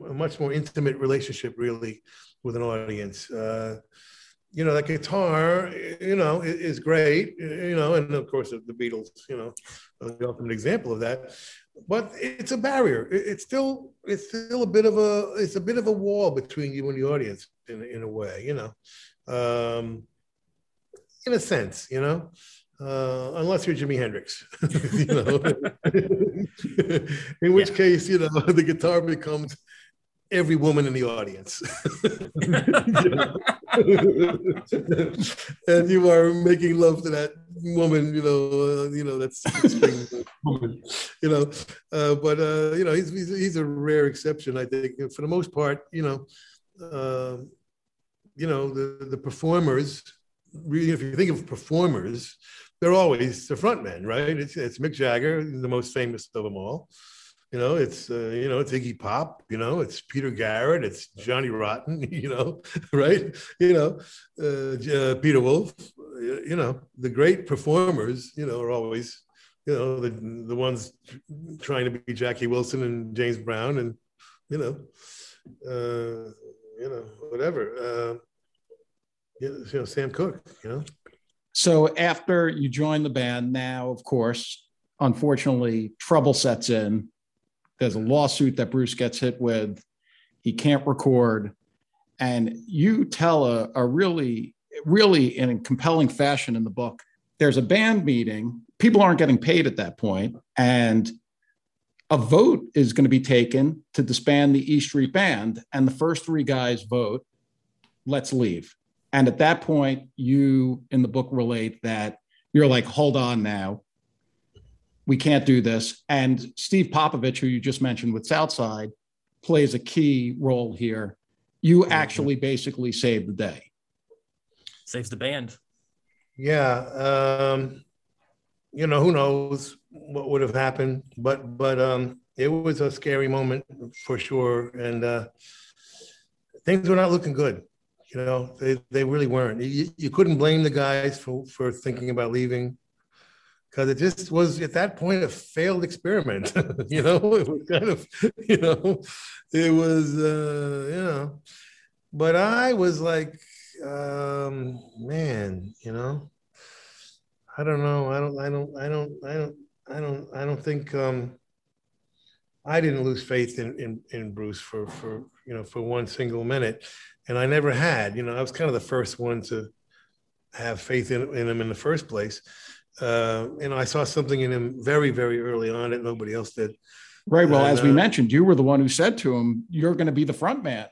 a much more intimate relationship really with an audience. Uh, you know, that guitar, you know, is great, you know, and of course the Beatles, you know, the ultimate example of that. But it's a barrier. It's still, it's still a bit of a, it's a bit of a wall between you and the audience in, in a way, you know, um, in a sense, you know uh, unless you're Jimi Hendrix, you know. in which yeah. case, you know, the guitar becomes every woman in the audience, and you are making love to that woman, you know, uh, you know that's woman, you know. Uh, but uh, you know, he's, he's, he's a rare exception, I think. For the most part, you know, uh, you know, the the performers. Really, if you think of performers, they're always the front men, right? It's, it's Mick Jagger, the most famous of them all. You know, it's uh, you know, it's Iggy Pop. You know, it's Peter Garrett. It's Johnny Rotten. You know, right? You know, uh, uh, Peter Wolf. You know, the great performers. You know, are always you know the the ones trying to be Jackie Wilson and James Brown and you know, uh, you know, whatever. Uh, you know, Sam Cooke. You know, so after you join the band, now, of course, unfortunately, trouble sets in. There's a lawsuit that Bruce gets hit with. He can't record. And you tell a, a really, really in a compelling fashion in the book. There's a band meeting. People aren't getting paid at that point, And a vote is going to be taken to disband the E Street Band, and the first three guys vote, let's leave. And at that point, you in the book relate that you're like, hold on now. We can't do this. And Steve Popovich, who you just mentioned with Southside, plays a key role here. You mm-hmm. actually basically saved the day. Saves the band. Yeah. Um, you know, who knows what would have happened, but but um it was a scary moment for sure. And uh things were not looking good. You know, they, they really weren't. You, you couldn't blame the guys for, for thinking about leaving because it just was at that point a failed experiment. you know, it was kind of, you know, it was, uh, you know, but I was like, um, man, you know, I don't know. I don't, I don't, I don't, I don't, I don't, I don't think, um, I didn't lose faith in, in, in Bruce for, for, you know, for one single minute and I never had. You know, I was kind of the first one to have faith in, in him in the first place. Uh, you know, I saw something in him very, very early on that nobody else did. Right. Well, and, as we uh, mentioned, you were the one who said to him, "You're going to be the front man."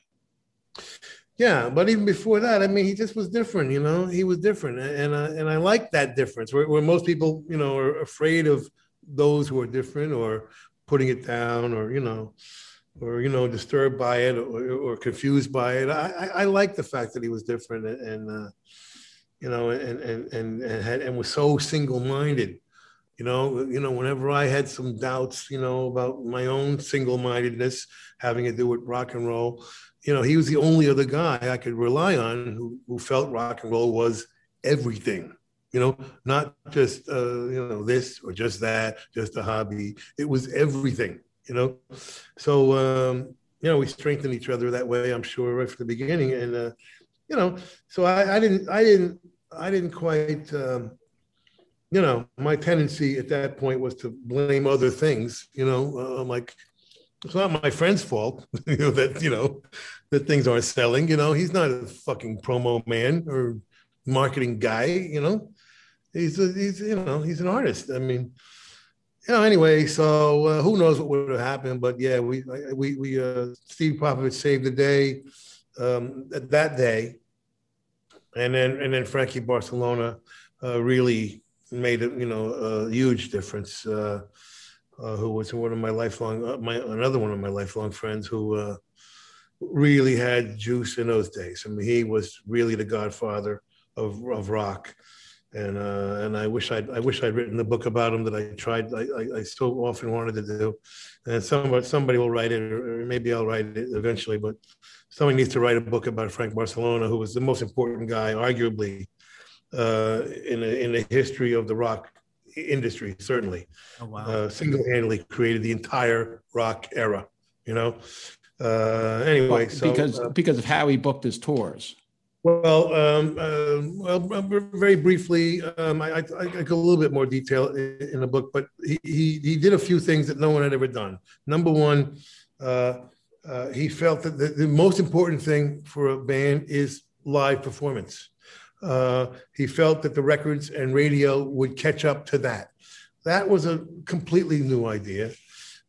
Yeah, but even before that, I mean, he just was different. You know, he was different, and uh, and I like that difference. Where, where most people, you know, are afraid of those who are different or putting it down, or you know, or you know disturbed by it or, or confused by it. I, I, I, like the fact that he was different and uh, you know and and and and, had, and was so single minded. You know, you know, whenever I had some doubts, you know, about my own single mindedness having to do with rock and roll, you know, he was the only other guy I could rely on who, who felt rock and roll was everything you know, not just uh, you know this or just that, just a hobby. It was everything you know. So um, you know, we strengthened each other that way. I'm sure right from the beginning, and uh, you know, so I, I didn't, I didn't, I didn't quite. Um, you know, my tendency at that point was to blame other things. You know, uh, I'm like, it's not my friend's fault. you know that you know that things aren't selling. You know, he's not a fucking promo man or marketing guy. You know, he's a, he's you know he's an artist. I mean, you know, anyway, so uh, who knows what would have happened? But yeah, we we we uh, Steve Popovich saved the day um, that day, and then and then Frankie Barsalona uh, really made a you know a huge difference. Uh, uh, who was one of my lifelong uh, my another one of my lifelong friends who really had juice in those days. I mean, he was really the godfather of of rock and uh, and I wish I'd I wish I'd written the book about him that I tried I, I, I so often wanted to do, and somebody somebody will write it or maybe I'll write it eventually, but somebody needs to write a book about Frank Barsalona, who was the most important guy, arguably, uh, in a, in the history of the rock industry. Certainly, oh, wow. uh, single-handedly created the entire rock era. You know. Uh, anyway, well, so, because uh, because of how he booked his tours. Well, um, uh, well, very briefly, um, I, I, I, go a little bit more detail in, the book, but he, he, he did a few things that no one had ever done. Number one, uh, uh, he felt that the, the, most important thing for a band is live performance. Uh, he felt that the records and radio would catch up to that. That was a completely new idea.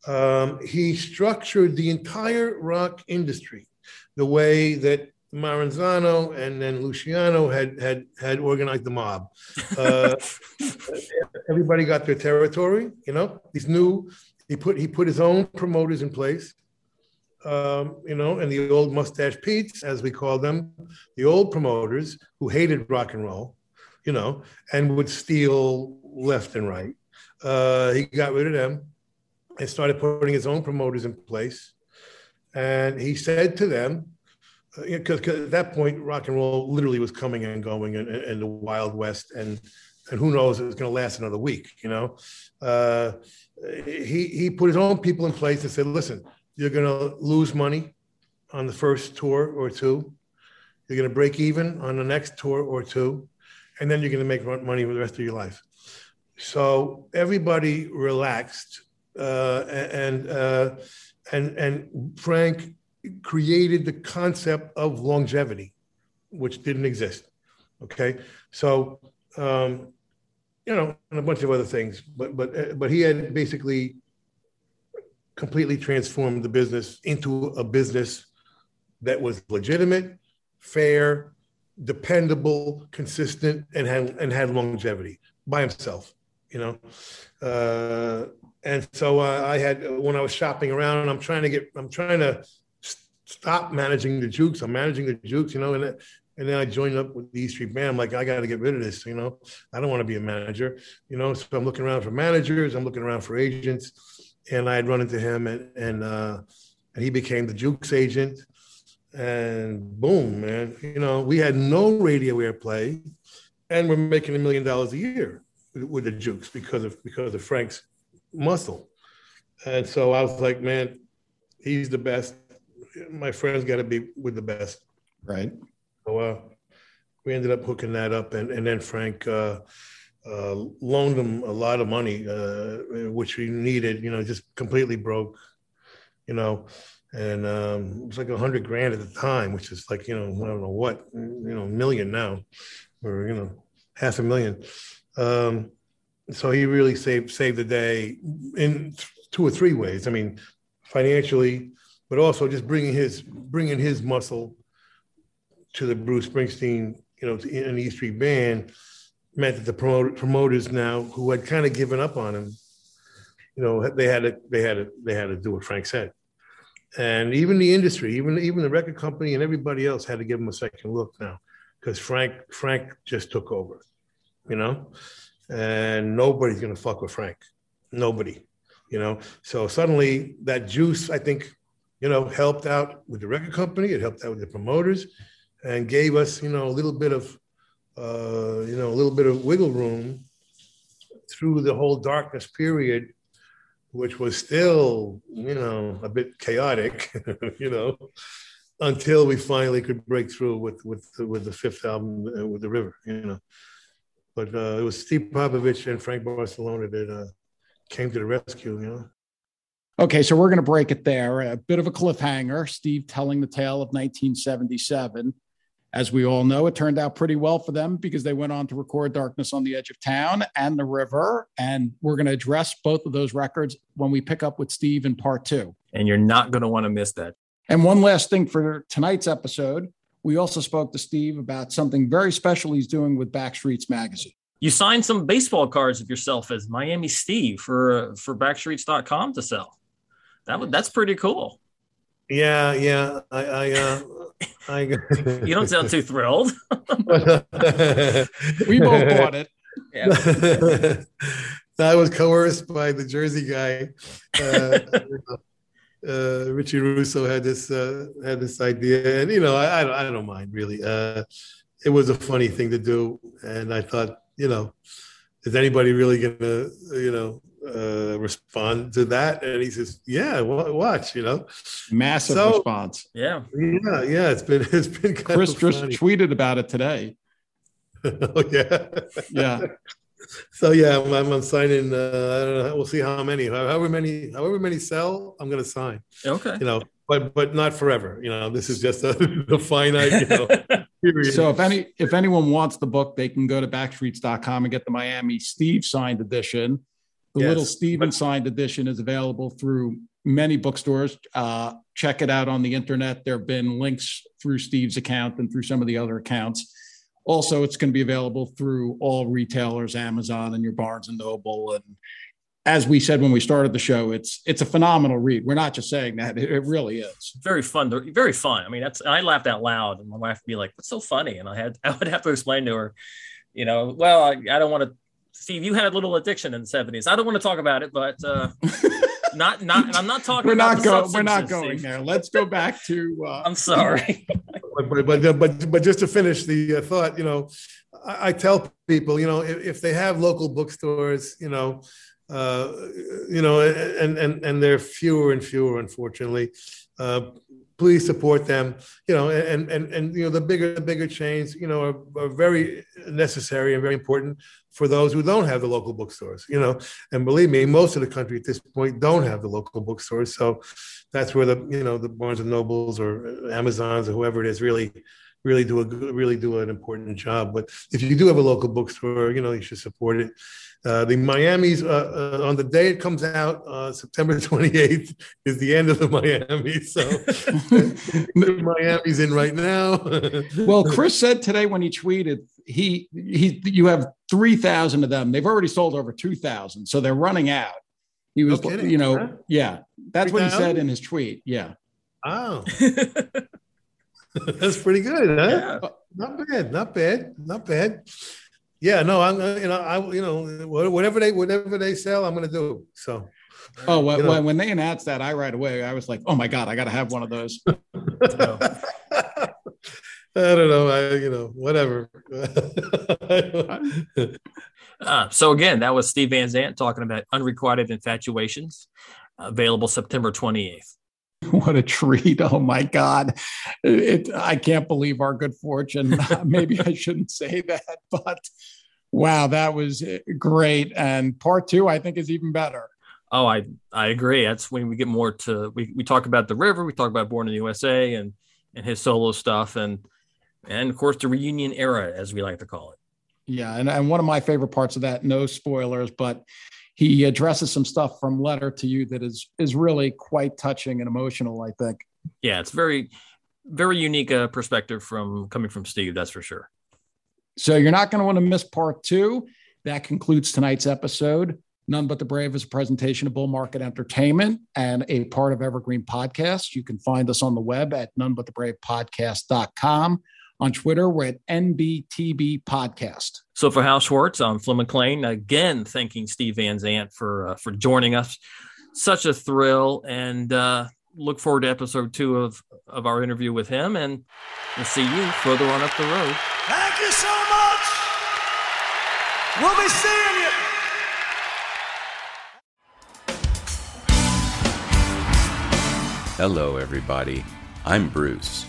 Um, he structured the entire rock industry the way that Maranzano and then Luciano had had had organized the mob. Uh, everybody got their territory. You know, he's new. He put he put his own promoters in place. Um, you know, and the old mustache Pete's, as we call them, the old promoters who hated rock and roll, you know, and would steal left and right. Uh, he got rid of them and started putting his own promoters in place. And he said to them, because uh, at that point rock and roll literally was coming and going in, in the wild west and and who knows it's going to last another week you know? Uh, he he put his own people in place and said listen you're going to lose money on the first tour or two. You're going to break even on the next tour or two and then you're going to make money for the rest of your life. So everybody relaxed uh, and uh, and and frank created the concept of longevity, which didn't exist. Okay, so um, you know, and a bunch of other things, but but uh, but he had basically completely transformed the business into a business that was legitimate, fair, dependable, consistent, and had and had longevity by himself. You know, uh, and so uh, I had when I was shopping around, I'm trying to get, I'm trying to stop managing the Jukes. I'm managing the Jukes, you know, and and then I joined up with the E Street Band. I'm like, I got to get rid of this, you know. I don't want to be a manager, you know. So I'm looking around for managers. I'm looking around for agents, and I had run into him, and and uh, and he became the Jukes agent and boom, man, you know, we had no radio airplay, and we're making a million dollars a year with, with the Jukes because of because of Frank's muscle. And so I was like, man, he's the best. My friend's got to be with the best, right? So uh, we ended up hooking that up, and and then Frank. Uh, uh, loaned him a lot of money, uh, which we needed. You know, just completely broke. You know, and um, it was like a hundred grand at the time, which is like you know I don't know what you know million now, or you know half a million. Um, so he really saved saved the day in two or three ways. I mean, financially, but also just bringing his bringing his muscle to the Bruce Springsteen, you know, in the E Street Band meant that the promoter, promoters now who had kind of given up on him, you know, they had to they had to they had to do what Frank said. And even the industry, even even the record company and everybody else had to give him a second look now, because Frank Frank just took over, you know, and nobody's gonna fuck with Frank, nobody, you know. So suddenly that juice, I think, you know, helped out with the record company. It helped out with the promoters, and gave us, you know, a little bit of, uh, you know, a little bit of wiggle room through the whole darkness period which was still, you know, a bit chaotic, you know, until we finally could break through with with with the fifth album uh, with the River, you know. But uh, it was Steve Popovich and Frank Barsalona that uh, came to the rescue, you know. Okay, so we're going to break it there. A bit of a cliffhanger. Steve telling the tale of 1977. As we all know, it turned out pretty well for them because they went on to record Darkness on the Edge of Town and The River. And we're going to address both of those records when we pick up with Steve in part two. And you're not going to want to miss that. And one last thing for tonight's episode, we also spoke to Steve about something very special he's doing with Backstreets Magazine. You signed some baseball cards of yourself as Miami Steve for for Backstreets.com to sell. That would that's pretty cool. Yeah, yeah. I, I uh, I, you don't sound too thrilled. we both bought it. Yeah. I was coerced by the Jersey guy. Uh, uh, Richie Russo had this uh, had this idea, and you know, I, I don't, I don't mind really. Uh, it was a funny thing to do, and I thought, you know, is anybody really gonna, you know, uh, respond to that? And he says, "Yeah, watch." You know, massive so, response. Yeah, yeah, yeah. It's been it's been Chris just tweeted about it today. oh yeah, yeah. So yeah, I'm, I'm signing. Uh, I don't know. We'll see how many, however many, however many sell. I'm going to sign. Okay. You know, but but not forever. You know, this is just a, a finite. You know. Period. So if any if anyone wants the book, they can go to backstreets.com and get the Miami Steve signed edition. The yes. Little Steven signed edition is available through many bookstores. Uh, check it out on the internet. There have been links through Steve's account and through some of the other accounts. Also, it's going to be available through all retailers, Amazon and your Barnes and Noble. And as we said when we started the show, it's it's a phenomenal read. We're not just saying that; it, it really is. Very fun. Very fun. I mean, that's I laughed out loud, and my wife would be like, "What's so funny?" And I had I would have to explain to her, you know, well, I, I don't want to Steve, you had a little addiction in the seventies. I don't want to talk about it, but uh, not not. I'm not talking. we're not going. We're not going Steve. there. Let's go back to. Uh, I'm sorry. but, but but but just to finish the uh, thought, you know, I, I, tell people, you know, if, if they have local bookstores, you know, uh, you know, and and and they're fewer and fewer, unfortunately. Uh, please support them. You know, and and and you know the bigger the bigger chains, you know, are, are, very necessary and very important for those who don't have the local bookstores. You know, and believe me, most of the country at this point don't have the local bookstores. So that's where the you know the Barnes and Nobles or Amazons or whoever it is really really do a really do an important job. But if you do have a local bookstore, you know you should support it. Uh, the Miami's uh, uh, on the day it comes out, uh, September 28th is the end of the Miami. So the Miami's in right now. well, Chris said today when he tweeted, he he you have 3,000 of them. They've already sold over 2,000, so they're running out. He was, no you know, huh? yeah, that's 3, what he said in his tweet. Yeah. Oh. That's pretty good, huh? Yeah. Not bad, not bad, not bad. Yeah, no, I'm you know I you know whatever they whatever they sell, I'm going to do. So. Oh, when, you know. when they announced that, I right away I was like, "Oh my god, I got to have one of those." I don't know. I, you know, whatever. uh, so again, that was Steve Van Zandt talking about unrequited infatuations, available September 28th. What a treat. Oh my God. It, I can't believe our good fortune. Maybe I shouldn't say that, but wow, that was eh, great. And part two, I think, is even better. Oh, I, I agree. That's when we get more to, we, we talk about the river, we talk about Born in the USA and, and his solo stuff. And, and of course, the reunion era, as we like to call it. Yeah. And, and one of my favorite parts of that, no spoilers, but he addresses some stuff from letter to you that is is really quite touching and emotional i think. Yeah it's very very unique uh, perspective from coming from steve that's for sure. So you're not going to want to miss part two. That concludes tonight's episode. None but the brave is a presentation of bull market entertainment and a part of evergreen podcast. You can find us on the web at nonebutthebravepodcast.com on Twitter, we're at NBTB Podcast. So for Hal Schwartz, I'm Flynn McLean. Again, thanking Steve Van Zandt for uh, for joining us. Such a thrill, and uh, look forward to episode two of of our interview with him. And we'll see you further on up the road. Thank you so much. We'll be seeing you. Hello, everybody. I'm Bruce.